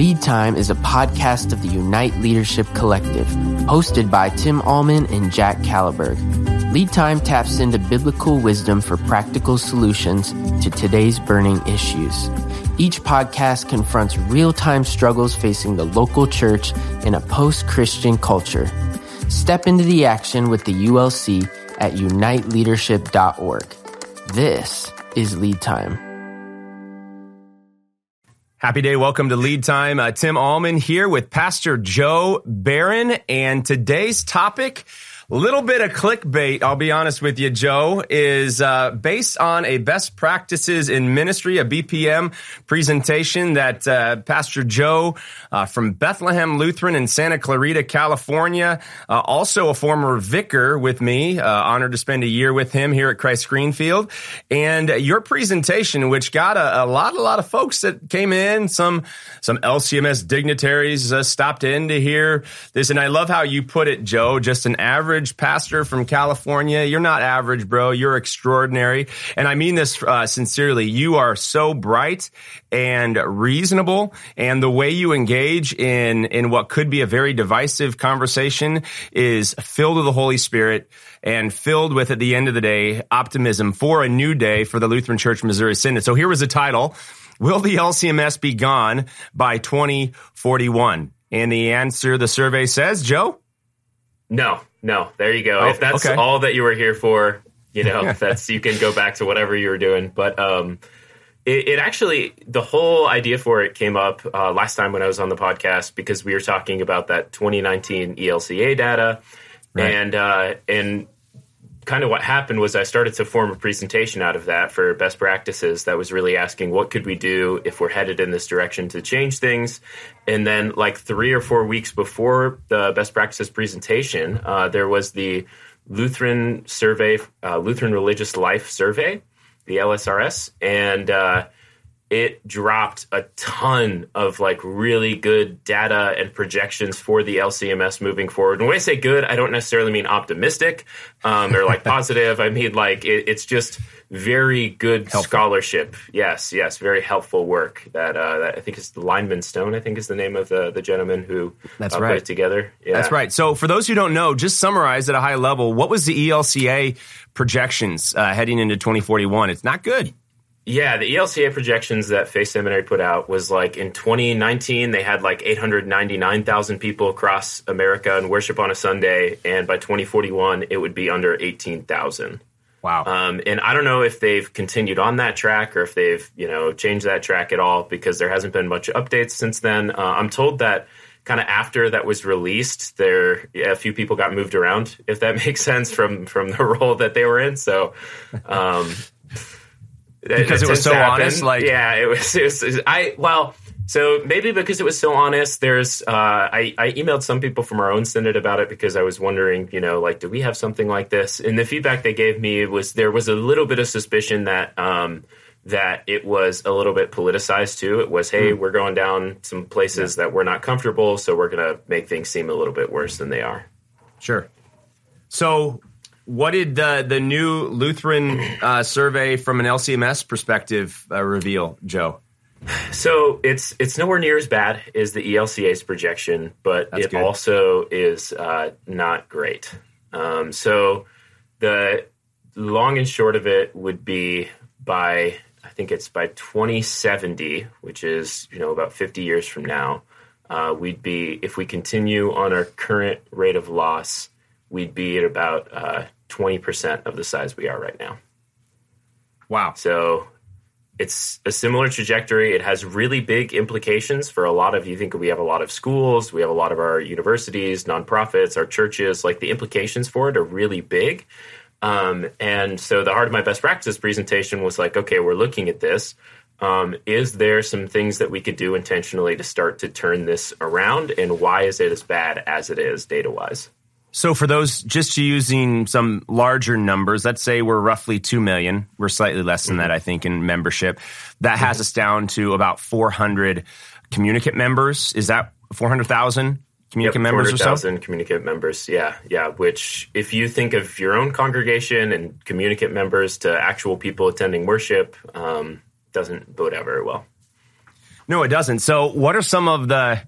Lead Time is a podcast of the Unite Leadership Collective, hosted by Tim Ahlman and Jack Caliberg. Lead Time taps into biblical wisdom for practical solutions to today's burning issues. Each podcast confronts real time struggles facing the local church in a post Christian culture. Step into the action with the ULC at uniteleadership.org. This is Lead Time. Happy day. Welcome to Lead Time. Uh, Tim Ahlman here with Pastor Joe Beran. And today's topic little bit of clickbait, I'll be honest with you, Joe, is uh, based on a best practices in ministry, a BPM presentation that uh, Pastor Joe uh, from Bethlehem Lutheran in Santa Clarita, California, uh, also a former vicar with me, uh, honored to spend a year with him here at Christ Greenfield. And your presentation, which got a, a lot, a lot of folks that came in, some some LCMS dignitaries uh, stopped in to hear this, and I love how you put it, Joe. Just an average average pastor from California. You're not average, bro. You're extraordinary. And I mean this uh, sincerely. You are so bright and reasonable. And the way you engage in, in what could be a very divisive conversation is filled with the Holy Spirit and filled with, at the end of the day, optimism for a new day for the Lutheran Church Missouri Synod. So here was the title. Will the LCMS be gone by 2041? And the answer, the survey says, Joe? No, no. There you go. Oh, if that's okay. all that you were here for, you know, that's you can go back to whatever you were doing. But um, it, it, actually, the whole idea for it came up uh, last time when I was on the podcast because we were talking about that 2019 ELCA data, right. and uh, and kind of what happened was I started to form a presentation out of that for best practices that was really asking what could we do if we're headed in this direction to change things. And then, like three or four weeks before the best practices presentation, uh, there was the Lutheran survey, uh, Lutheran Religious Life Survey, the LSRS, and uh, it dropped a ton of like really good data and projections for the LCMS moving forward. And when I say good, I don't necessarily mean optimistic um, or like positive. I mean like it, it's just very good helpful. scholarship. Yes, yes, very helpful work. That, uh, that I think is Lyman Stone. I think is the name of the the gentleman who that's uh, right put it together. Yeah. That's right. So for those who don't know, just summarize at a high level. What was the ELCA projections uh, heading into 2041? It's not good. Yeah, the ELCA projections that Faith Seminary put out was like in 2019 they had like 899,000 people across America and worship on a Sunday, and by 2041 it would be under 18,000. Wow. Um, and I don't know if they've continued on that track or if they've you know changed that track at all because there hasn't been much updates since then. Uh, I'm told that kind of after that was released, there a few people got moved around, if that makes sense from from the role that they were in. So. Um, because it, it was so happen. honest. Like, yeah, it was, it was. I well, so maybe because it was so honest. There's, uh, I, I emailed some people from our own synod about it because I was wondering, you know, like, do we have something like this? And the feedback they gave me was there was a little bit of suspicion that. Um, that it was a little bit politicized too. It was, hey, mm. we're going down some places yeah. that we're not comfortable, so we're going to make things seem a little bit worse than they are. Sure. So what did the the new Lutheran uh, survey from an LCMS perspective uh, reveal, Joe? So it's it's nowhere near as bad as the ELCA's projection, but That's it good. also is uh, not great. Um, so the long and short of it would be by I think it's by 2070, which is you know about 50 years from now, uh, we'd be if we continue on our current rate of loss, we'd be at about uh, 20% of the size we are right now. Wow. So it's a similar trajectory. It has really big implications for a lot of you think we have a lot of schools, we have a lot of our universities, nonprofits, our churches, like the implications for it are really big. Um, and so the heart of my best practices presentation was like, okay, we're looking at this. Um, is there some things that we could do intentionally to start to turn this around? And why is it as bad as it is data wise? So for those just using some larger numbers, let's say we're roughly 2 million. We're slightly less than mm-hmm. that, I think, in membership. That has mm-hmm. us down to about 400 communicant members. Is that 400,000 communicant yep, members or so? communicant members. Yeah. Yeah. Which if you think of your own congregation and communicant members to actual people attending worship, um, doesn't bode out very well. No, it doesn't. So, what are some of the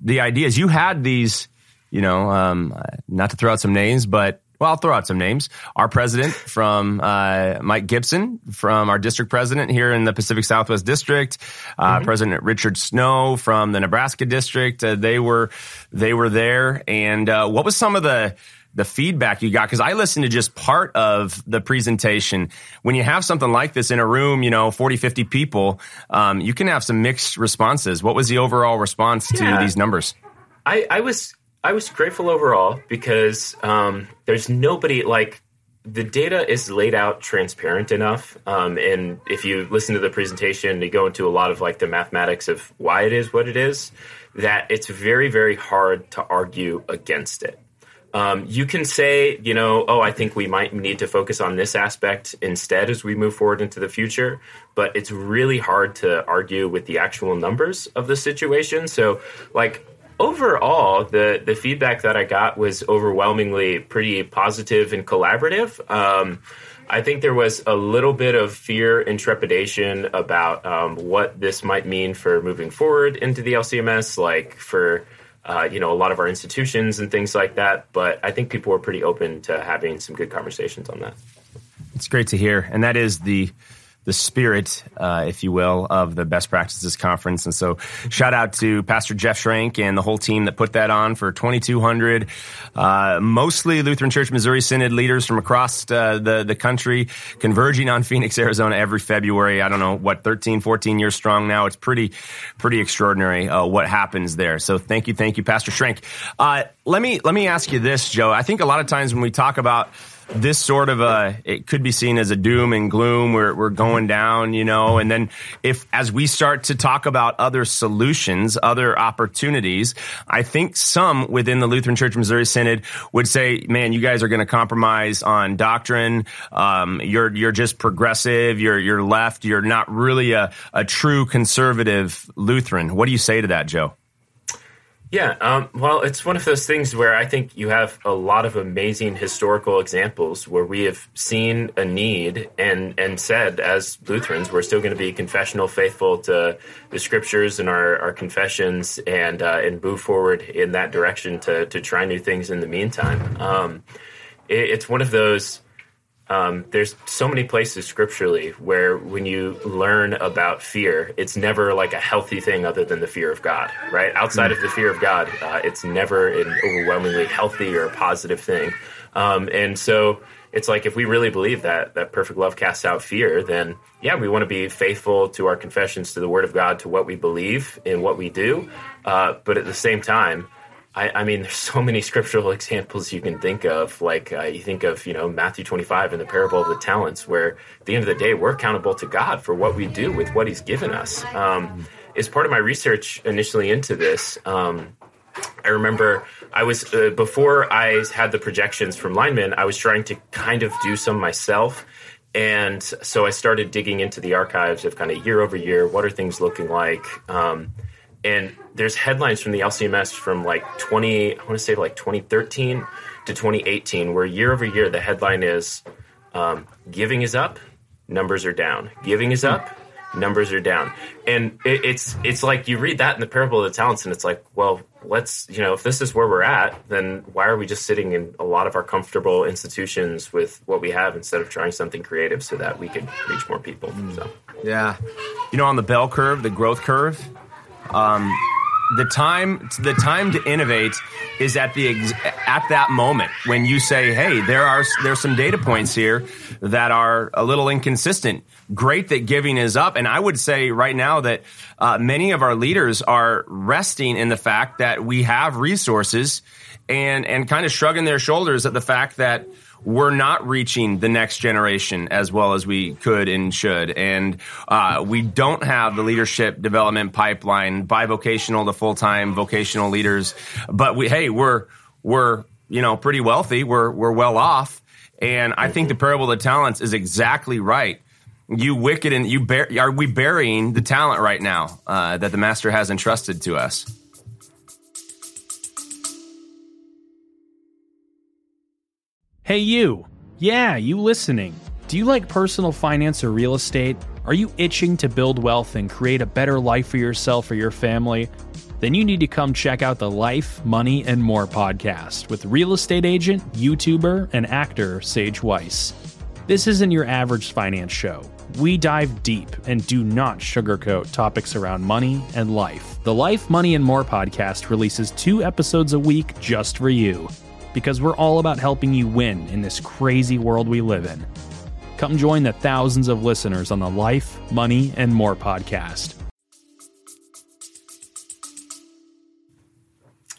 the ideas you had? These, you know, um, not to throw out some names, but well, I'll throw out some names. Our president from uh, Mike Gibson, from our district president here in the Pacific Southwest District, uh, mm-hmm. President Richard Snow from the Nebraska district. Uh, they were they were there. And uh, what was some of the the feedback you got because I listened to just part of the presentation. When you have something like this in a room, you know, 40, 50 people, um, you can have some mixed responses. What was the overall response yeah. to these numbers? I, I was I was grateful overall because um, there's nobody like the data is laid out transparent enough. Um, and if you listen to the presentation, you go into a lot of like the mathematics of why it is what it is, that it's very, very hard to argue against it. Um, you can say, you know, oh, I think we might need to focus on this aspect instead as we move forward into the future. But it's really hard to argue with the actual numbers of the situation. So, like, overall, the, the feedback that I got was overwhelmingly pretty positive and collaborative. Um, I think there was a little bit of fear and trepidation about um, what this might mean for moving forward into the LCMS, like for uh, you know, a lot of our institutions and things like that. But I think people were pretty open to having some good conversations on that. It's great to hear, and that is the the spirit, uh, if you will, of the best practices conference. And so, shout out to Pastor Jeff Schrank and the whole team that put that on for 2,200, uh, mostly Lutheran Church Missouri Synod leaders from across uh, the the country, converging on Phoenix, Arizona every February. I don't know what 13, 14 years strong now. It's pretty pretty extraordinary uh, what happens there. So, thank you, thank you, Pastor Schrank. Uh, let me let me ask you this, Joe. I think a lot of times when we talk about this sort of a it could be seen as a doom and gloom. We're, we're going down you know and then if as we start to talk about other solutions other opportunities i think some within the lutheran church missouri synod would say man you guys are going to compromise on doctrine. Um, you're you're just progressive. You're you're left. You're not really a, a true conservative lutheran. What do you say to that joe yeah, um, well, it's one of those things where I think you have a lot of amazing historical examples where we have seen a need and and said as Lutherans we're still going to be confessional, faithful to the scriptures and our, our confessions, and uh, and move forward in that direction to to try new things in the meantime. Um, it, it's one of those um, there's so many places scripturally where when you learn about fear, it's never like a healthy thing other than the fear of God, right? Outside of the fear of God, uh, it's never an overwhelmingly healthy or positive thing. Um, and so it's like if we really believe that that perfect love casts out fear, then yeah, we want to be faithful to our confessions, to the Word of God, to what we believe and what we do. Uh, but at the same time, I, I, mean, there's so many scriptural examples you can think of. Like uh, you think of, you know, Matthew 25 and the parable of the talents, where at the end of the day, we're accountable to God for what we do with what He's given us. Um, as part of my research initially into this, um, I remember I was uh, before I had the projections from Lyman. I was trying to kind of do some myself. And so I started digging into the archives of kind of year over year. What are things looking like? Um, and there's headlines from the LCMS from like 20, I want to say like 2013 to 2018, where year over year the headline is um, "Giving is up, numbers are down. Giving is up, numbers are down." And it, it's it's like you read that in the parable of the talents, and it's like, well, let's you know, if this is where we're at, then why are we just sitting in a lot of our comfortable institutions with what we have instead of trying something creative so that we can reach more people? So yeah, you know, on the bell curve, the growth curve um, the time the time to innovate is at the ex- at that moment when you say hey there are there's some data points here that are a little inconsistent. Great that giving is up. And i would say right now that uh, many of our leaders are resting in the fact that we have resources and and kind of shrugging their shoulders at the fact that we're not reaching the next generation as well as we could and should. And uh, we don't have the leadership development pipeline, bivocational to full time vocational leaders. But we, hey, we're we're you know pretty wealthy. We're we're well off. And I think the parable of the talents is exactly right. You wicked and you bear, are we burying the talent right now uh, that the master has entrusted to us? Hey, you. Yeah, you listening. Do you like personal finance or real estate? Are you itching to build wealth and create a better life for yourself or your family? Then you need to come check out the Life, Money, and More podcast with real estate agent, YouTuber, and actor Sage Weiss. This isn't your average finance show. We dive deep and do not sugarcoat topics around money and life. The Life, Money, and More podcast releases two episodes a week just for you because we're all about helping you win in this crazy world we live in. Come join the thousands of listeners on the Life, Money, and More podcast.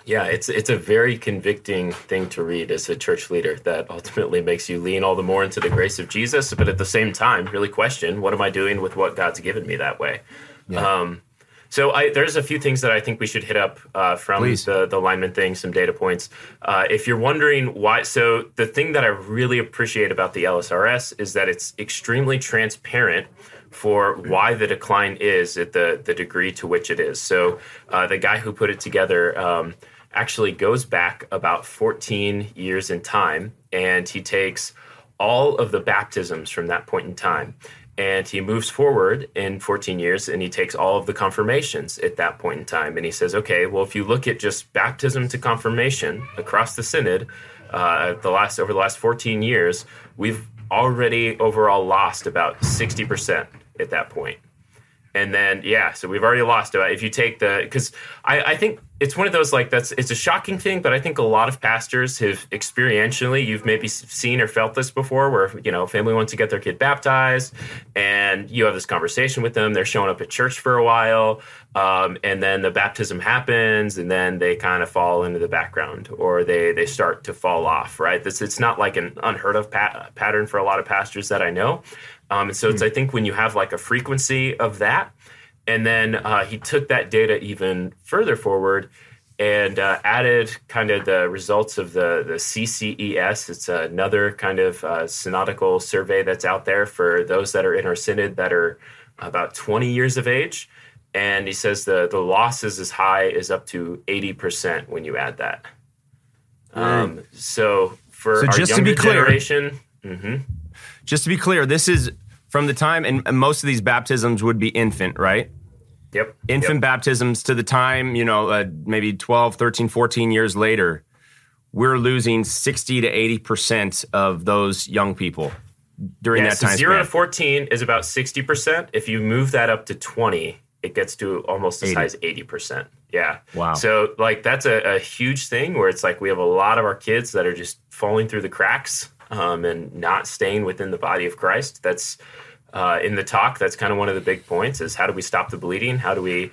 Yeah, it's it's a very convicting thing to read as a church leader that ultimately makes you lean all the more into the grace of Jesus, but at the same time, really question what am I doing with what God's given me that way. Yeah. Um, so I, there's a few things that I think we should hit up uh, from the, the Lyman thing, some data points. Uh, if you're wondering why, so the thing that I really appreciate about the LSRS is that it's extremely transparent for why the decline is at the, the degree to which it is. So uh, the guy who put it together um, actually goes back about 14 years in time and he takes all of the baptisms from that point in time and he moves forward in 14 years and he takes all of the confirmations at that point in time. And he says okay well if you look at just baptism to confirmation across the synod uh, the last over the last 14 years we've already overall lost about 60% at that point and then yeah so we've already lost about if you take the because I, I think it's one of those like that's it's a shocking thing but i think a lot of pastors have experientially you've maybe seen or felt this before where you know family wants to get their kid baptized and you have this conversation with them they're showing up at church for a while um, and then the baptism happens and then they kind of fall into the background or they they start to fall off right? This it's not like an unheard of pat- pattern for a lot of pastors that i know um, and so it's hmm. i think when you have like a frequency of that and then uh, he took that data even further forward and uh, added kind of the results of the, the CCES. It's another kind of uh, synodical survey that's out there for those that are in our synod that are about 20 years of age. And he says the, the loss is as high as up to 80% when you add that. Um, so for so just to be clear, generation, mm-hmm. Just to be clear, this is from the time, and most of these baptisms would be infant, right? Yep. Infant yep. baptisms to the time, you know, uh, maybe 12, 13, 14 years later, we're losing 60 to 80% of those young people during yeah, that so time. Zero span. to 14 is about 60%. If you move that up to 20, it gets to almost as 80. high as 80%. Yeah. Wow. So, like, that's a, a, huge thing where it's like we have a lot of our kids that are just falling through the cracks um, and not staying within the body of Christ. That's uh, in the talk. That's kind of one of the big points: is how do we stop the bleeding? How do we,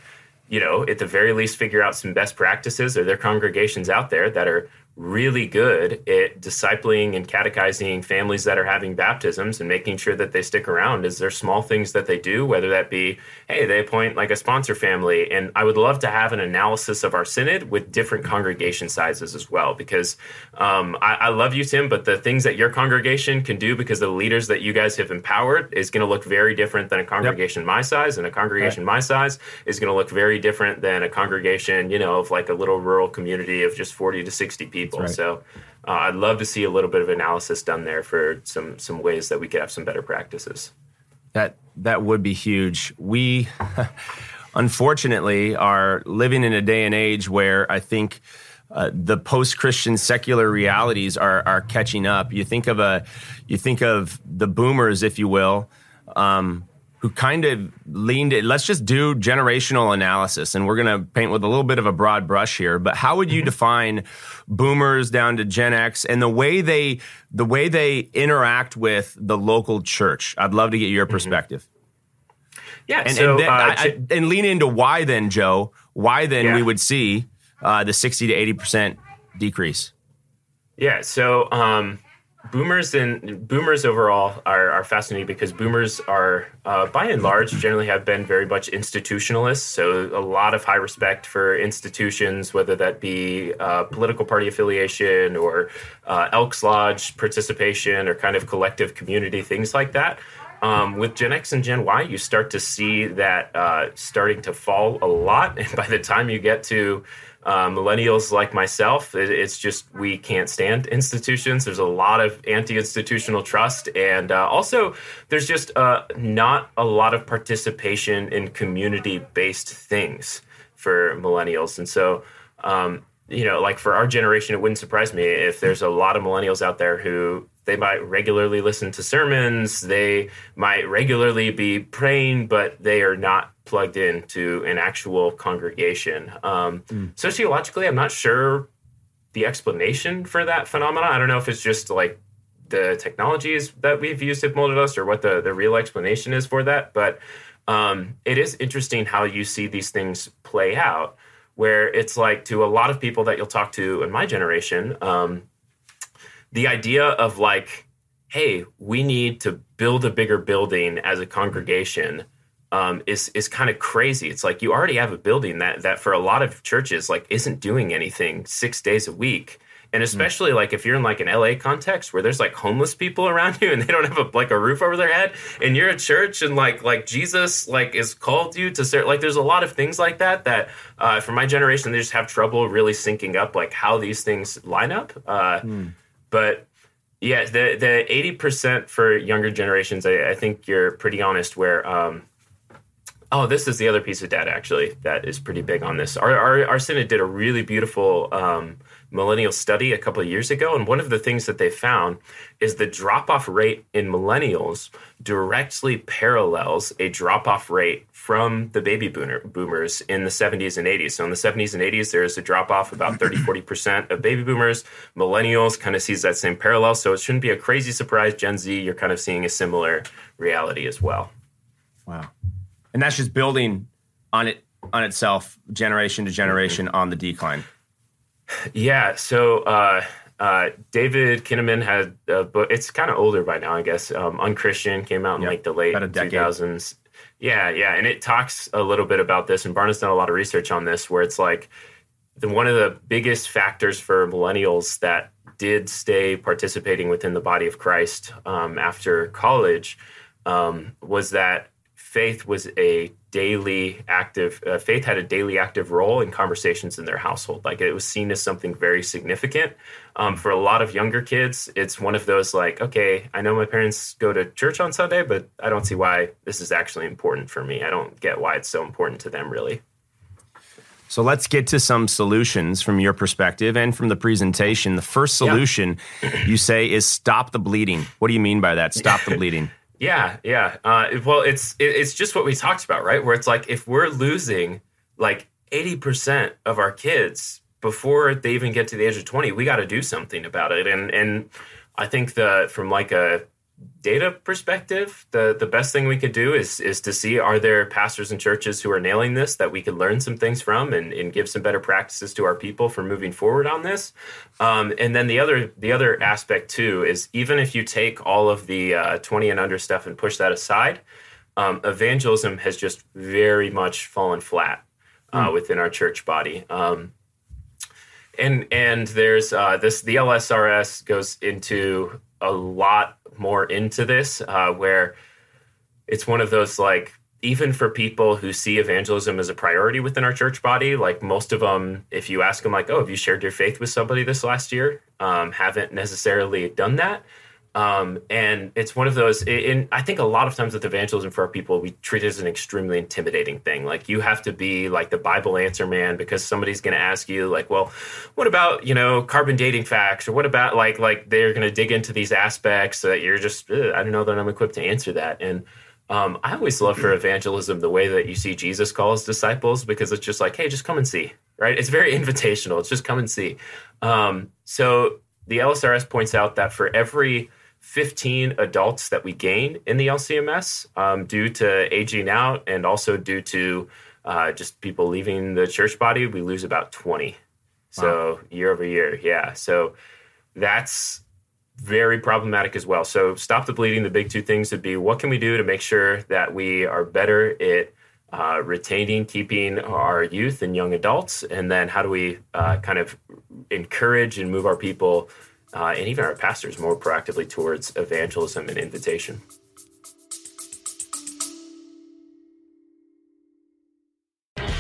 you know, at the very least, figure out some best practices? Are there congregations out there that are really good at discipling and catechizing families that are having baptisms and making sure that they stick around is there small things that they do whether that be hey they appoint like a sponsor family and i would love to have an analysis of our synod with different congregation sizes as well because um, I, I, love you tim but the things that your congregation can do because the leaders that you guys have empowered is going to look very different than a congregation yep. my size and a congregation right. my size is going to look very different than a congregation you know of like a little rural community of just 40 to 60 people people. Right. So uh, I'd love to see a little bit of analysis done there for some some ways that we could have some better practices. That that would be huge. We unfortunately are living in a day and age where I think uh, the post-Christian secular realities are are catching up. You think of a you think of the boomers, if you will. Um, who kind of leaned it. Let's just do generational analysis, and we're going to paint with a little bit of a broad brush here. But how would you mm-hmm. define boomers down to Gen X and the way they the way they interact with the local church? I'd love to get your mm-hmm. perspective. Mm-hmm. Yeah, and, so, and, then, uh, I, I, and, lean into why then, Joe. Why then yeah. we would see uh, the sixty to eighty percent decrease? Yeah, so um, boomers and boomers overall are, are fascinating because boomers are uh, by and large generally have been very much institutionalists. So a lot of high respect for institutions whether that be uh, political party affiliation or uh, elks lodge participation or kind of collective community things like that Um, with Gen X and Gen Y, you start to see that uh, starting to fall a lot. And by the time you get to uh, millennials like myself, it, it's just we can't stand institutions. There's a lot of anti institutional trust. And uh, also, there's just uh, not a lot of participation in community based things for millennials. And so, um, you know, like for our generation, it wouldn't surprise me if there's a lot of millennials out there who they might regularly listen to sermons, they might regularly be praying, but they are not plugged into an actual congregation. Um, mm. Sociologically, I'm not sure the explanation for that phenomenon. I don't know if it's just like the technologies that we've used have molded us or what the, the real explanation is for that. But um, it is interesting how you see these things play out, where it's like to a lot of people that you'll talk to in my generation, um, the idea of like, hey, we need to build a bigger building as a congregation um, is is kind of crazy. It's like you already have a building that that for a lot of churches like isn't doing anything six days a week. And hmm. especially mm. like if you're in like an LA context where there's like homeless people around you and they don't have a, like a roof over their head, and you're a church and like like Jesus like is called you to serve. Like there's a lot of things like that that uh, for my generation they just have trouble really syncing up like how these things line up. Uh, mm. But yeah, the the eighty percent for younger generations, I, I, think you're pretty honest. Where um, oh, this is the other piece of data actually that is pretty big on this. Our our, our synod did a really beautiful um, millennial study a couple of years ago. And one of the things that they found is the drop off rate in millennials directly parallels a drop off rate from the baby boomer, boomers in the 70s and 80s. So in the 70s and 80s, there's a drop off about 30, 40% of baby boomers. Millennials kind of sees that same parallel. So it shouldn't be a crazy surprise. Gen Z, you're kind of seeing a similar reality as well. Wow. And that's just building on it on itself generation to generation on the decline. Yeah. So uh, uh, David Kinnaman had a book. It's kind of older by now, I guess. Um, Unchristian came out in yep. like the late two thousands. Yeah, yeah, and it talks a little bit about this. And Barna's done a lot of research on this, where it's like the one of the biggest factors for millennials that did stay participating within the body of Christ um, after college um, was that faith was a daily active uh, faith had a daily active role in conversations in their household like it was seen as something very significant um, for a lot of younger kids it's one of those like okay i know my parents go to church on sunday but i don't see why this is actually important for me i don't get why it's so important to them really so let's get to some solutions from your perspective and from the presentation. The first solution yeah. you say is stop the bleeding. What do you mean by that? Stop the bleeding. Yeah, yeah. Uh, well, it's it, it's just what we talked about, right? Where it's like if we're losing like eighty percent of our kids before they even get to the age of twenty, we got to do something about it. And and I think the from like a data perspective, the the best thing we could do is is to see are there pastors and churches who are nailing this that we could learn some things from and, and give some better practices to our people for moving forward on this. Um, and then the other the other aspect too is even if you take all of the uh, twenty and under stuff and push that aside, um, evangelism has just very much fallen flat uh, mm. within our church body. Um, and and there's uh, this the LSRS goes into a lot more into this, uh, where it's one of those like even for people who see evangelism as a priority within our church body, like most of them, if you ask them, like, "Oh, have you shared your faith with somebody this last year?" Um, haven't necessarily done that. Um, and it's one of those, and I think a lot of times with evangelism for our people, we treat it as an extremely intimidating thing. Like you have to be like the Bible answer man because somebody's going to ask you like, well, what about, you know, carbon dating facts or what about like, like they're going to dig into these aspects so that you're just, I don't know that I'm equipped to answer that. And, um, I always love for evangelism the way that you see Jesus call his disciples because it's just like, hey, just come and see, right? It's very invitational. It's just come and see. Um, so the LSRS points out that for every 15 adults that we gain in the LCMS um, due to aging out and also due to uh, just people leaving the church body, we lose about 20. So wow. year over year, yeah. So that's very problematic as well. So stop the bleeding. The big two things would be what can we do to make sure that we are better at uh, retaining, keeping our youth and young adults, and then how do we uh, kind of encourage and move our people uh, and even our pastors more proactively towards evangelism and invitation.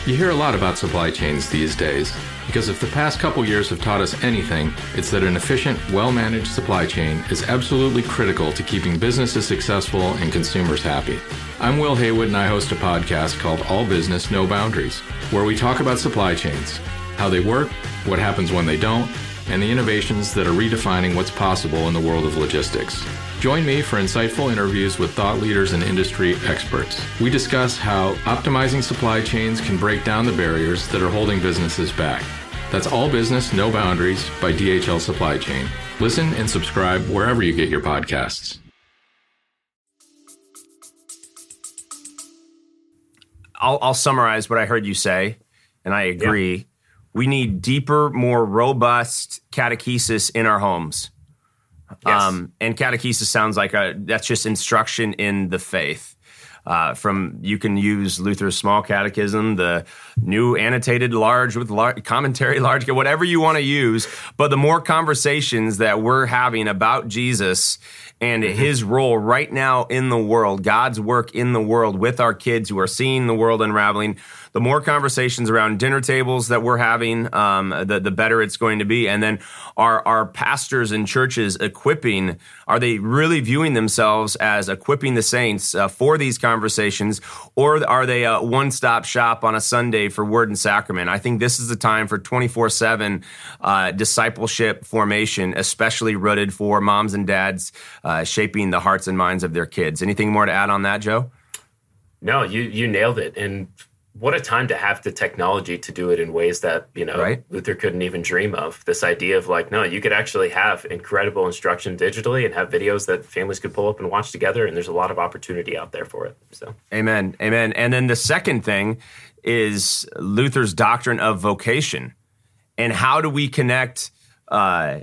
You hear a lot about supply chains these days because if the past couple years have taught us anything, it's that an efficient, well managed supply chain is absolutely critical to keeping businesses successful and consumers happy. I'm Will Haywood and I host a podcast called All Business No Boundaries, where we talk about supply chains how they work, what happens when they don't, and the innovations that are redefining what's possible in the world of logistics. Join me for insightful interviews with thought leaders and industry experts. We discuss how optimizing supply chains can break down the barriers that are holding businesses back. That's All Business, No Boundaries by DHL Supply Chain. Listen and subscribe wherever you get your podcasts. I'll, I'll summarize what I heard you say, and I agree. We need deeper, more robust catechesis in our homes. Yes. Um, and catechesis sounds like a that's just instruction in the faith. Uh, from you can use Luther's Small Catechism, the new annotated large with lar- commentary large, whatever you want to use. But the more conversations that we're having about Jesus and mm-hmm. his role right now in the world, God's work in the world with our kids who are seeing the world unraveling, the more conversations around dinner tables that we're having, um, the, the better it's going to be. And then are our pastors and churches equipping? Are they really viewing themselves as equipping the saints uh, for these conversations, or are they a one stop shop on a Sunday for word and sacrament? I think this is the time for 24 uh, 7 discipleship formation, especially rooted for moms and dads uh, shaping the hearts and minds of their kids. Anything more to add on that, Joe? No, you you nailed it. And what a time to have the technology to do it in ways that you know right? Luther couldn't even dream of. This idea of like, no, you could actually have incredible instruction digitally and have videos that families could pull up and watch together, and there's a lot of opportunity out there for it. So, amen, amen. And then the second thing is Luther's doctrine of vocation, and how do we connect? Uh,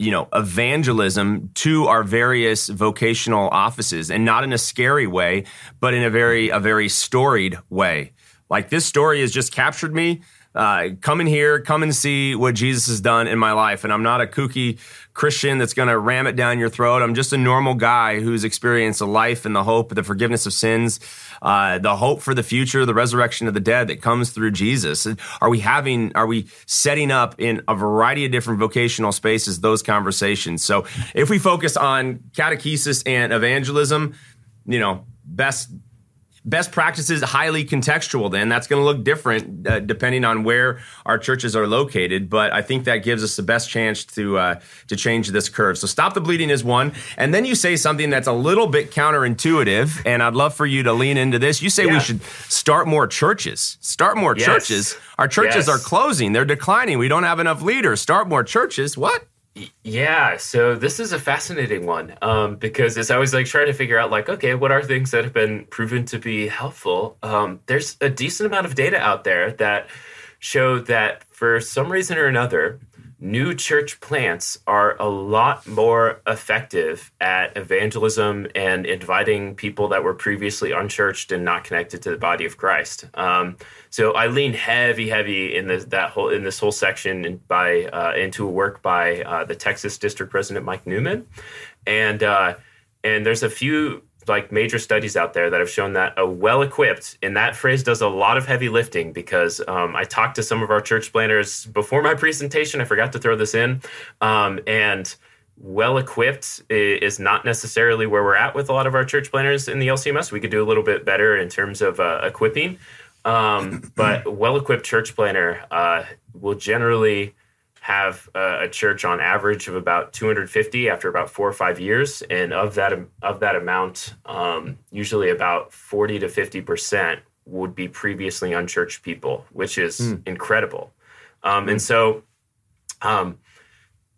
you know, evangelism to our various vocational offices and not in a scary way, but in a very, a very storied way. Like this story has just captured me. Uh, come in here, come and see what Jesus has done in my life. And I'm not a kooky Christian that's going to ram it down your throat. I'm just a normal guy who's experienced a life and the hope, of the forgiveness of sins, uh, the hope for the future, the resurrection of the dead that comes through Jesus. Are we having, are we setting up in a variety of different vocational spaces those conversations? So if we focus on catechesis and evangelism, you know, best best practices highly contextual then that's going to look different uh, depending on where our churches are located but i think that gives us the best chance to uh, to change this curve. So stop the bleeding is one and then you say something that's a little bit counterintuitive and i'd love for you to lean into this. You say yeah. we should start more churches. Start more yes. churches. Our churches yes. are closing. They're declining. We don't have enough leaders. Start more churches. What yeah, so this is a fascinating one um, because as I was like trying to figure out, like, okay, what are things that have been proven to be helpful? Um, there's a decent amount of data out there that show that for some reason or another, new church plants are a lot more effective at evangelism and inviting people that were previously unchurched and not connected to the body of Christ. Um, so I lean heavy, heavy in this that whole in this whole section by uh, into a work by uh, the Texas District President Mike Newman, and uh, and there's a few like major studies out there that have shown that a well equipped, and that phrase does a lot of heavy lifting because um, I talked to some of our church planners before my presentation. I forgot to throw this in. Um, and well equipped is not necessarily where we're at with a lot of our church planners in the LCMS. We could do a little bit better in terms of uh, equipping. Um, but well equipped church planner uh, will generally have a, a, church on average of about 250 after about four or five years, and of that of that amount, um, usually about 40 to 50 percent would be previously unchurched people, which is mm. incredible. Um, mm. And so, um,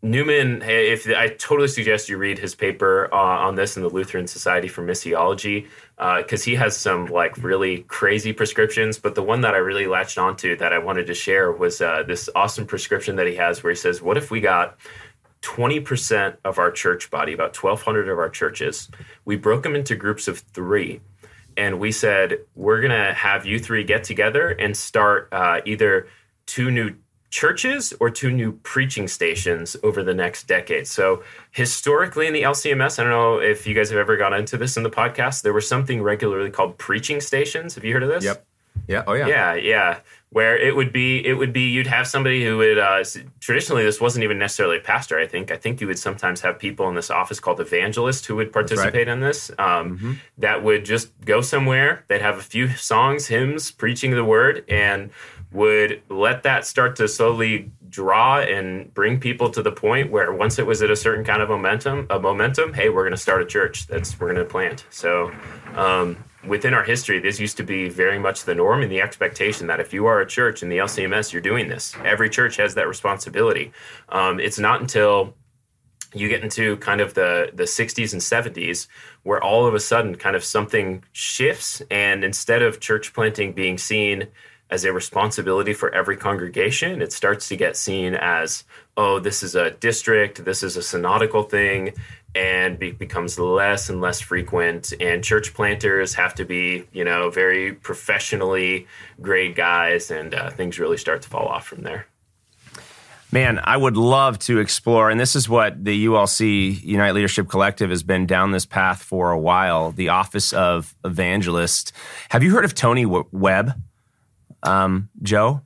Newman, if I totally suggest you read his paper uh, on this in the Lutheran Society for Missiology, because uh, he has some like really crazy prescriptions. But the one that I really latched onto that I wanted to share was uh, this awesome prescription that he has, where he says, "What if we got 20% of our church body, about 1,200 of our churches, we broke them into groups of three, And we said, we're to have you three get together and start uh, either two new churches or two new preaching stations over the next decade. So, historically in the LCMS, I don't know if you guys have ever gone into this in the podcast, there was something regularly called preaching stations. Have you heard of this? Yep. Yeah. Oh yeah. Yeah. Yeah. Where it would be, it would be, you'd have somebody who would, uh, traditionally, this wasn't even necessarily a pastor, I think. I think you would sometimes have people in this office called evangelists who would participate right. in this, um, mm-hmm. that would just go somewhere. They'd have a few songs, hymns, preaching the word, and would let that start to slowly draw and bring people to the point where once it was at a certain kind of momentum, a momentum, hey, we're going to start a church. That's we're going to plant. So um, within our history, this used to be very much the norm and the expectation that if you are a church in the LCMS, you're doing this. Every church has that responsibility. Um, it's not until you get into kind of the the 60s and 70s where all of a sudden kind of something shifts and instead of church planting being seen as a responsibility for every congregation, it starts to get seen as, oh, this is a district, this is a synodical thing, and be- becomes less and less frequent. And church planters have to be, you know, very professionally grade guys, and uh, things really start to fall off from there. Man, I would love to explore, and this is what the ULC Unite Leadership Collective has been down this path for a while. The Office of Evangelist. Have you heard of Tony Webb? Um, Joe?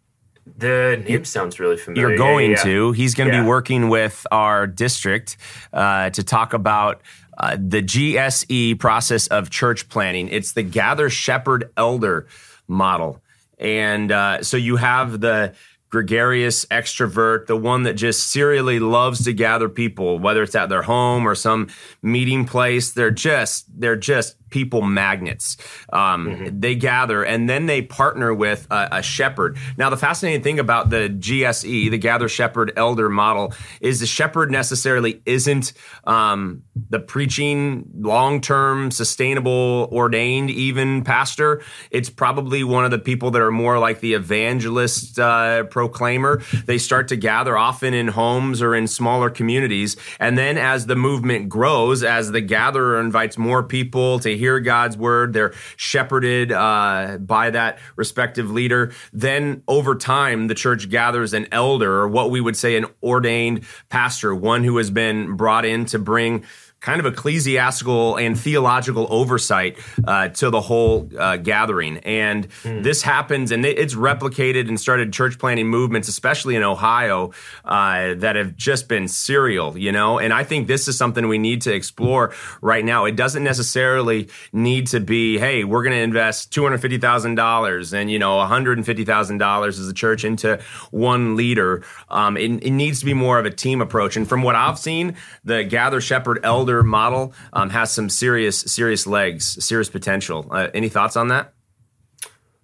The name sounds really familiar. You're going yeah, yeah. to. He's going to yeah. be working with our district uh, to talk about uh, the GSE process of church planning. It's the gather, shepherd, elder model. And uh, so you have the gregarious extrovert, the one that just serially loves to gather people, whether it's at their home or some meeting place. They're just they're just people magnets. Um, mm-hmm. They gather and then they partner with a, a, shepherd. Now, the fascinating thing about the GSE, the Gather Shepherd Elder model, is the shepherd necessarily isn't um, the preaching, long term, sustainable, ordained, even pastor. It's probably one of the people that are more like the evangelist uh, proclaimer. They start to gather often in homes or in smaller communities. And then as the movement grows, as the gatherer invites more people to hear hear God's word. They're shepherded uh, by that respective leader. Then over time, the church gathers an elder, or what we would say an ordained pastor, one who has been brought in to bring kind of ecclesiastical and theological oversight uh, to the whole uh, gathering. And mm. this happens, and it's replicated and started church planting movements, especially in Ohio, uh, that have just been serial, you know? And I think this is something we need to explore right now. It doesn't necessarily need to be, hey, we're going to invest $250,000 and, you know, $150,000 as a church into one leader. Um, it, it needs to be more of a team approach. And from what I've seen, the Gather Shepherd Elder model um, has some serious serious legs, serious potential. Uh, any thoughts on that?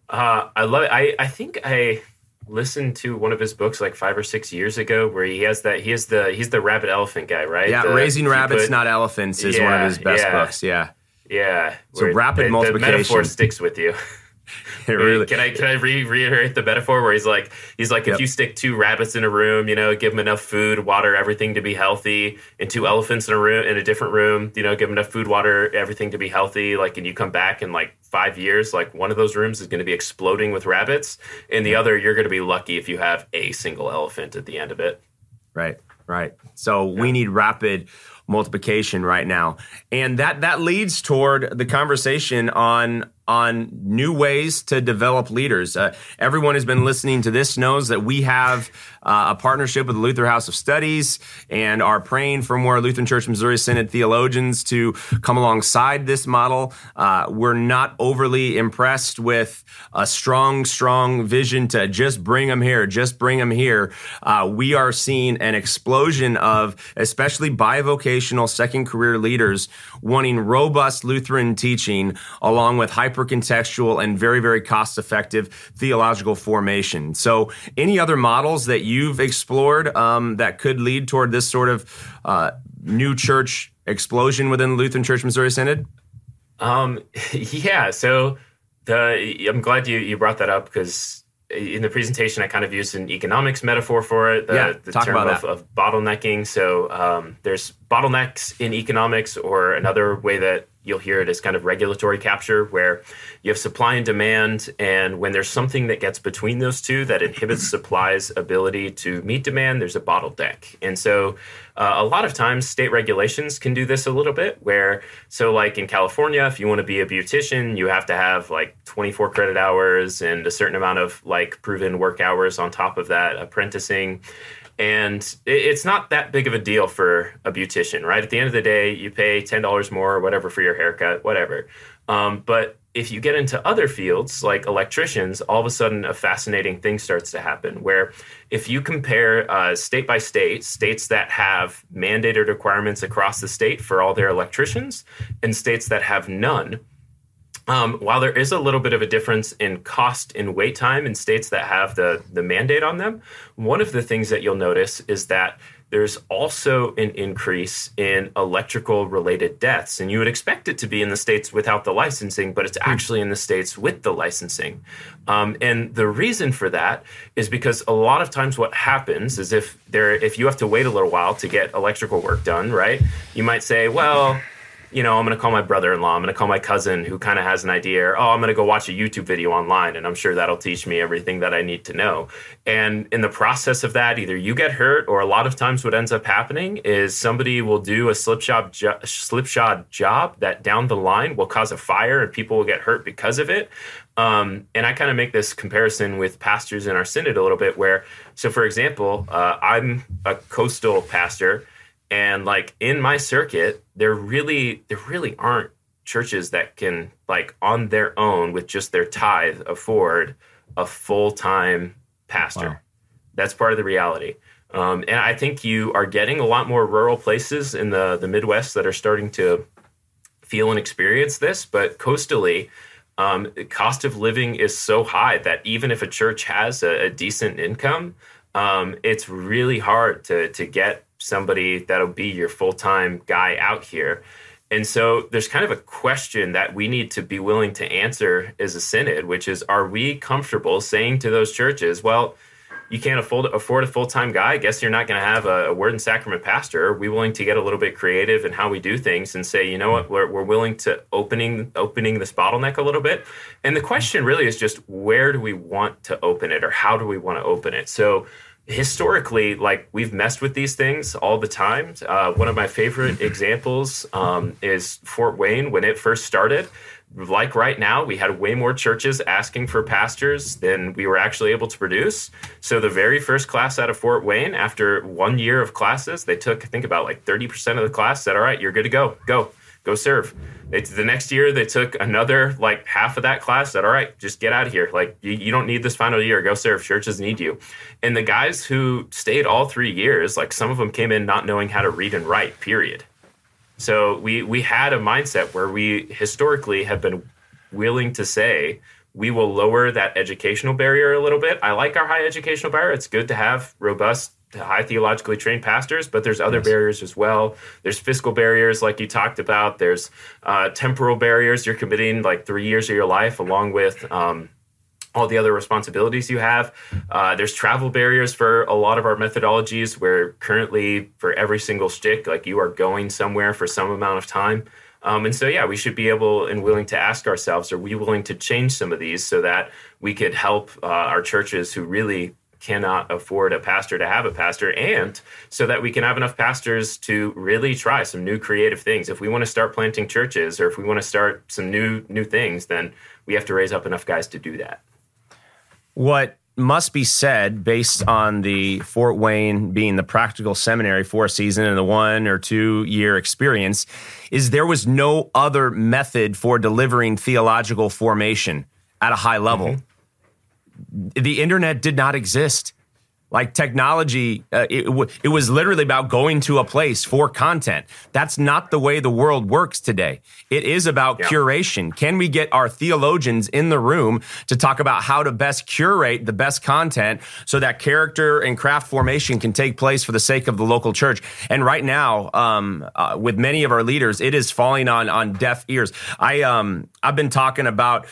Uh, I love it. I, I think I listened to one of his books like five or six years ago where he has that he has the he's the rabbit elephant guy, right? Yeah, the, Raising Rabbits, Not Elephants is yeah, one of his best yeah. books. Yeah. Yeah. So rapid the, multiplication. The metaphor sticks with you. really, can I can I re- reiterate the metaphor where he's like he's like yep. if you stick two rabbits in a room, you know, give them enough food, water, everything to be healthy, and two elephants in a room in a different room, you know, give them enough food, water, everything to be healthy, like, and you come back in like five years, like one of those rooms is going to be exploding with rabbits, and the other you're going to be lucky if you have a single elephant at the end of it. Right, right. So yeah. we need rapid multiplication right now, and that that leads toward the conversation on on new ways to develop leaders. Uh, everyone who's been listening to this knows that we have uh, a partnership with the Luther House of Studies and are praying for more Lutheran Church Missouri Synod theologians to come alongside this model. Uh, we're not overly impressed with a strong, strong vision to just bring them here, just bring them here. Uh, we are seeing an explosion of, especially bivocational second career leaders, wanting robust Lutheran teaching along with hyper hyper contextual and very, very cost effective theological formation. So, any other models that you've explored um, that could lead toward this sort of uh, new church explosion within the Lutheran Church Missouri Synod? Um, yeah. So, the I'm glad you, you brought that up because in the presentation, I kind of used an economics metaphor for it, the, yeah, the term of, of, bottlenecking. So um, there's bottlenecks in economics, or another way that you'll hear it as kind of regulatory capture, where you have supply and demand, and when there's something that gets between those two that inhibits supply's ability to meet demand, there's a bottleneck. And so Uh, a lot of times, state regulations can do this a little bit. Where, so like in California, if you want to be a beautician, you have to have like 24 credit hours and a certain amount of like proven work hours on top of that, apprenticing. And it's not that big of a deal for a beautician, right? At the end of the day, you pay $10 more or whatever for your haircut, whatever. Um, but if you get into other fields like electricians, all of a sudden a fascinating thing starts to happen where if you compare uh, state by state, states that have mandated requirements across the state for all their electricians and states that have none, um, while there is a little bit of a difference in cost and wait time in states that have the, the mandate on them, one of the things that you'll notice is that there's also an increase in electrical related deaths. And you would expect it to be in the states without the licensing, but it's hmm. actually in the states with the licensing. Um, and the reason for that is because a lot of times what happens is if there if you have to wait a little while to get electrical work done, right? You might say, well, you know, I'm going to call my brother in law. I'm going to call my cousin who kind of has an idea. Or, oh, I'm going to go watch a YouTube video online and I'm sure that'll teach me everything that I need to know. And in the process of that, either you get hurt or a lot of times what ends up happening is somebody will do a slipshod, jo- slipshod job that down the line will cause a fire and people will get hurt because of it. Um, and I kind of make this comparison with pastors in our synod a little bit where, so for example, uh, I'm a coastal pastor and like in my circuit there really there really aren't churches that can like on their own with just their tithe afford a full-time pastor wow. that's part of the reality um, and i think you are getting a lot more rural places in the the midwest that are starting to feel and experience this but coastally um, cost of living is so high that even if a church has a, a decent income um, it's really hard to to get somebody that'll be your full time guy out here. And so there's kind of a question that we need to be willing to answer as a synod, which is are we comfortable saying to those churches, well, you can't afford, afford a full time guy. I guess you're not going to have a, a, word and sacrament pastor. Are we willing to get a little bit creative in how we do things and say, you know what, we're, we're willing to opening opening this bottleneck a little bit? And the question really is just where do we want to open it or how do we want to open it? So historically, like we've messed with these things all the time. Uh, one of my favorite examples um, is Fort Wayne when it first started. Like right now, we had way more churches asking for pastors than we were actually able to produce. So, the very first class out of Fort Wayne, after one year of classes, they took, I think, about like 30% of the class, said, All right, you're good to go, go go serve. They, the next year, they took another like half of that class. Said, "All right, just get out of here. Like you, you don't need this final year. Go serve. Churches need you." And the guys who stayed all three years, like some of them came in not knowing how to read and write. Period. So we we had a mindset where we historically have been willing to say we will lower that educational barrier a little bit. I like our high educational barrier. It's good to have robust high theologically trained pastors, but there's other yes. barriers as well. There's fiscal barriers, like you talked about. There's uh, temporal barriers. You're committing like three years of your life along with um, all the other responsibilities you have. Uh, there's travel barriers for a lot of our methodologies, where currently for every single stick, like you are going somewhere for some amount of time. Um, and so, yeah, we should be able and willing to ask ourselves: Are we willing to change some of these so that we could help uh, our churches who really cannot afford a pastor to have a pastor and so that we can have enough pastors to really try some new creative things. If we want to start planting churches or if we want to start some new new things then we have to raise up enough guys to do that. What must be said based on the Fort Wayne being the practical seminary for a season and the one or two year experience is there was no other method for delivering theological formation at a high level. Mm-hmm the internet did not exist. Like technology, uh, it, w- it was literally about going to a place for content. That's not the way the world works today. It is about yeah. curation. Can we get our theologians in the room to talk about how to best curate the best content so that character and craft formation can take place for the sake of the local church? And right now, um, uh, with many of our leaders, it is falling on on deaf ears. I um I've been talking about,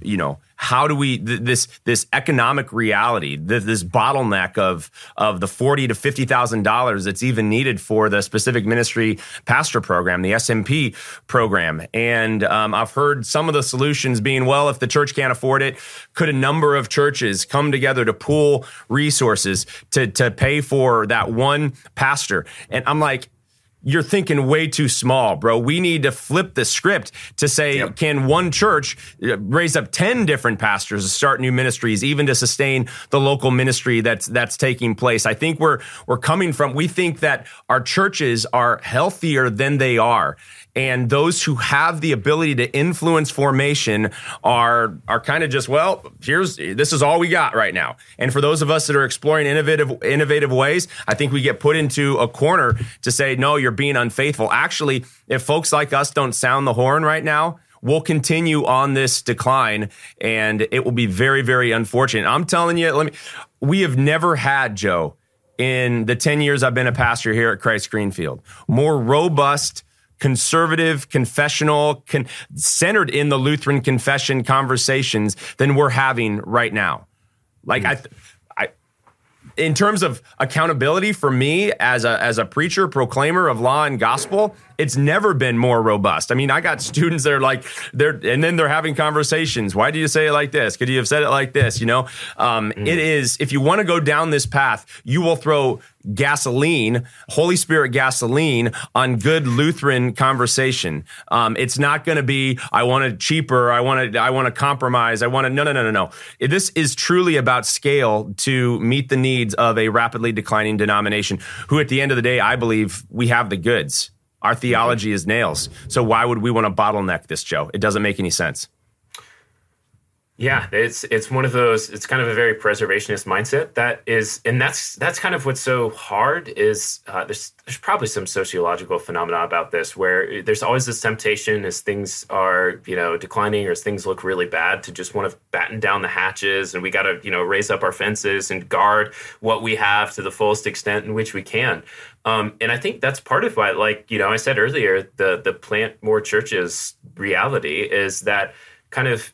you know, how do we this this economic reality, this bottleneck of of the forty to fifty thousand dollars that's even needed for the specific ministry pastor program, the SMP program, and um, I've heard some of the solutions being, well, if the church can't afford it, could a number of churches come together to pool resources to to pay for that one pastor? And I'm like, you're thinking way too small, bro. We need to flip the script to say, yep. can one church uh, raise up 10 different pastors to start new ministries, even to sustain the local ministry that's, that's taking place? I think we're, we're coming from, we think that our churches are healthier than they are and those who have the ability to influence formation are are kind of just well here's this is all we got right now. And for those of us that are exploring innovative innovative ways i think we get put into a corner to say no you're being unfaithful. Actually if folks like us don't sound the horn right now we'll continue on this decline and it will be very very unfortunate. I'm telling you let me we have never had joe in the 10 years i've been a pastor here at christ greenfield more robust conservative, confessional, con- centered in the Lutheran confession conversations than we're having right now. Like, mm. I, I, in terms of accountability for me as a as a preacher, proclaimer of law and gospel, it's never been more robust. I mean, I got students that are like, they're, and then they're having conversations. Why do you say it like this? Could you have said it like this? You know, um, mm. it is, if you want to go down this path, you will throw gasoline, Holy Spirit gasoline on good Lutheran conversation. Um, it's not going to be, I want it cheaper. I want to, I want to compromise. I want to, no, no, no, no, no. This is truly about scale to meet the needs of a rapidly declining denomination who at the end of the day, I believe we have the goods. Our theology is nails. So why would we want to bottleneck this, Joe? It doesn't make any sense. Yeah, it's it's one of those. It's kind of a very preservationist mindset that is, and that's that's kind of what's so hard. Is uh, there's there's probably some sociological phenomena about this where there's always this temptation as things are you know declining or as things look really bad to just want to batten down the hatches and we got to you know raise up our fences and guard what we have to the fullest extent in which we can. Um, and I think that's part of why, like you know, I said earlier, the the plant more churches reality is that kind of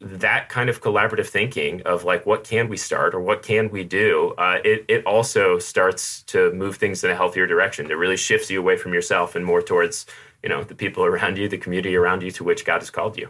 that kind of collaborative thinking of like what can we start or what can we do uh, it, it also starts to move things in a healthier direction. It really shifts you away from yourself and more towards you know the people around you the community around you to which god has called you.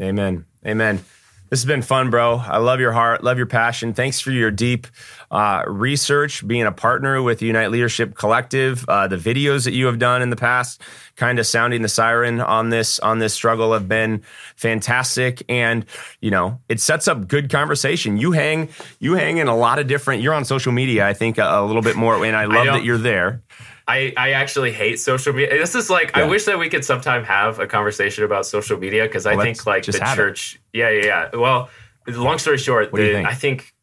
Amen. Amen this has been fun, bro. I love your heart, love your passion. Thanks for your deep uh, research, being a partner with the Unite Leadership Collective, uh, the videos that you have done in the past, kind of sounding the siren on this on this struggle have been fantastic. And you know, it sets up good conversation. You hang you hang in a lot of different. You're on social media, I think, a, a little bit more, and I love I that you're there. I, I actually hate social media. This is like yeah. I wish that we could sometime have a conversation about social media because I think like the church. It. Yeah, yeah, yeah. Well, long story short, the, think? I think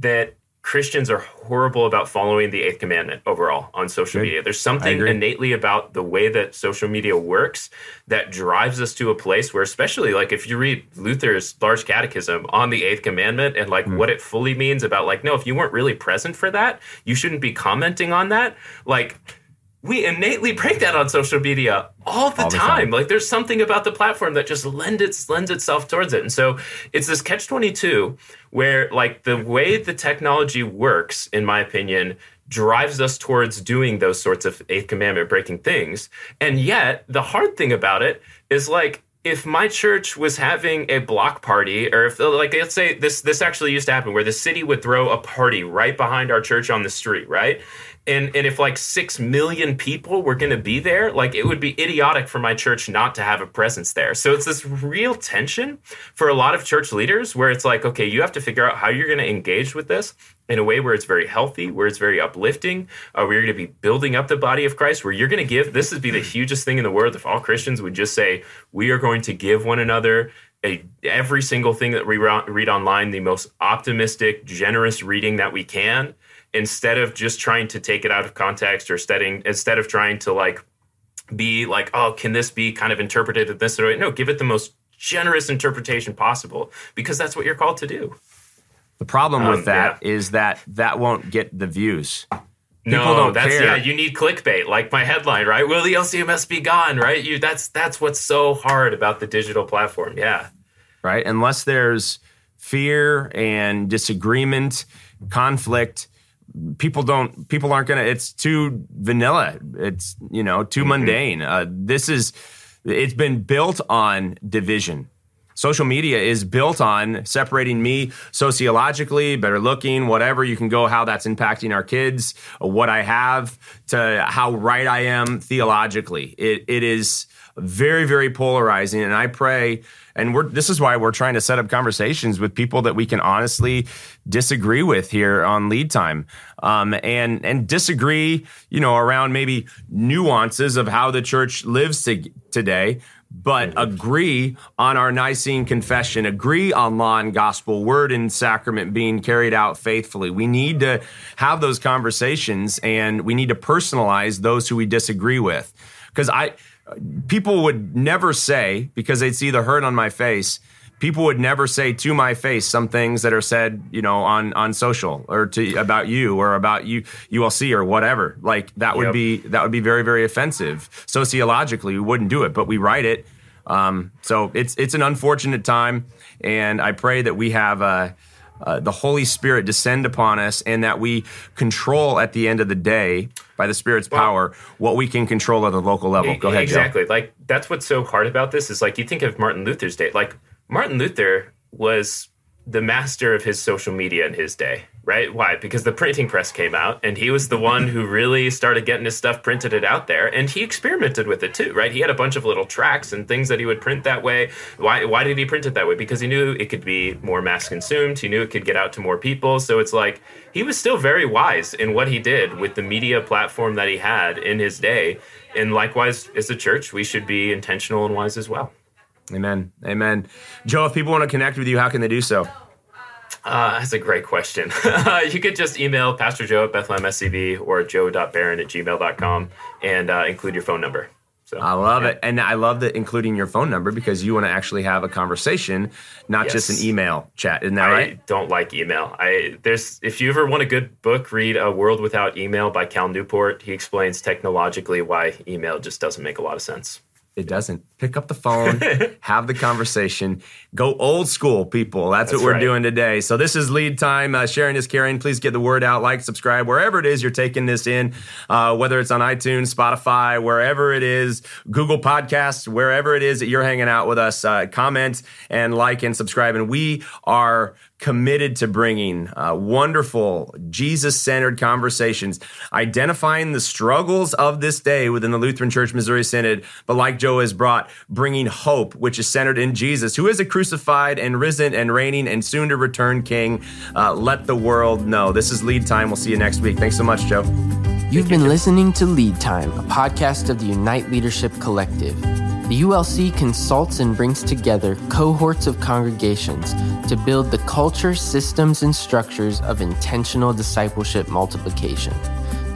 that Christians are horrible about following the eighth commandment overall on social media. There's something innately about the way that social media works that drives us to a place where, especially like if you read Luther's large catechism on the eighth commandment and like mm. what it fully means about like, no, if you weren't really present for that, you shouldn't be commenting on that. Like, we innately break that on social media all the, all the time. time. Like there's something about the platform that just lends its lends itself towards it. And so it's this catch 22 where like the way the technology works in my opinion drives us towards doing those sorts of eighth commandment breaking things. And yet the hard thing about it is like if my church was having a block party or if like let's say this this actually used to happen where the city would throw a party right behind our church on the street, right? And and if like six million people were going to be there like it would be idiotic for my church not to have a presence there. So it's this real tension for a lot of church leaders where it's like okay you have to figure out how you're going to engage with this in a way where it's very healthy where it's very uplifting uh, where you're going to be building up the body of christ where you're going to give this would be the hugest thing in the world if all christians would just say we are going to give one another a, every single thing that we read online the most optimistic generous reading that we can instead of just trying to take it out of context or studying instead of trying to like be like oh can this be kind of interpreted in this way no give it the most generous interpretation possible because that's what you're called to do the problem with um, that yeah. is that that won't get the views People no, don't that's care. yeah. You need clickbait, like my headline, right? Will the LCMS be gone? Right? You that's that's what's so hard about the digital platform. Yeah. Right. Unless there's fear and disagreement, conflict, people don't people aren't gonna. It's too vanilla. It's you know too mm-hmm. mundane. Uh, this is it's been built on division social media is built on separating me sociologically, better looking, whatever. You can go how that's impacting our kids, what I have, to how right I am theologically. It, it is very, very polarizing. And I pray, and we're, this is why we're trying to set up conversations with people that we can honestly disagree with here on lead time. Um, and, and disagree, you know, around maybe nuances of how the church lives to, today but agree on our Nicene confession, agree on law and gospel, word and sacrament being carried out faithfully. We need to have those conversations and we need to personalize those who we disagree with. Because I, people would never say, because they'd see the hurt on my face, people would never say to my face some things that are said, you know, on on social or to about you or about you ULC or whatever. Like that would yep. be that would be very very offensive. Sociologically, we wouldn't do it, but we write it. Um, so it's it's an unfortunate time, and I pray that we have. Uh, uh, the Holy Spirit descend upon us, and that we control at the end of the day by the Spirit's well, power what we can control at the local level. Go ahead. Exactly. Joe. Like that's what's so hard about this is like you think of Martin Luther's day. Like Martin Luther was the master of his social media in his day, right? Why? Because the printing press came out and he was the one who really started getting his stuff printed it out there and he experimented with it too, right? He had a bunch of little tracts and things that he would print that way. Why why did he print it that way? Because he knew it could be more mass consumed. He knew it could get out to more people. So it's like he was still very wise in what he did with the media platform that he had in his day. And likewise as a church, we should be intentional and wise as well. Amen. Amen. Joe, if people want to connect with you, how can they do so? Uh, that's a great question. you could just email Pastor Joe at Bethlehem SCV or joe.beran at gmail.com and uh, include your phone number. So, I love yeah. it. And I love that including your phone number because you want to actually have a conversation, not yes. just an email chat. Isn't that I right? I don't like email. I there's if you ever want a good book, read A World Without Email by Cal Newport. He explains technologically why email just doesn't make a lot of sense. It doesn't. Pick up the phone, have the conversation, go old school, people. That's, That's what we're right. doing today. So this is lead time. Uh, sharing is caring. Please get the word out. Like, subscribe, wherever it is you're taking this in, uh, whether it's on iTunes, Spotify, wherever it is, Google Podcasts, wherever it is that you're hanging out with us. Uh, comment and like and subscribe. And we are committed to bringing uh, wonderful Jesus centered conversations, identifying the struggles of this day within the Lutheran Church Missouri Synod, but like Joe has brought, bringing hope, which is centered in Jesus, who is a crucified and risen and reigning and soon to return King. Uh, let the world know. This is Lead Time. We'll see you next week. Thanks so much, Joe. You've been listening to Lead Time, a podcast of the Unite Leadership Collective. The ULC consults and brings together cohorts of congregations to build the culture, systems, and structures of intentional discipleship multiplication.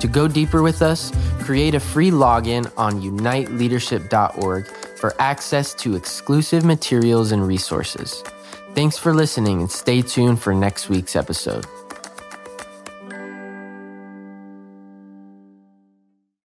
To go deeper with us, create a free login on uniteleadership.org for access to exclusive materials and resources. Thanks for listening and stay tuned for next week's episode.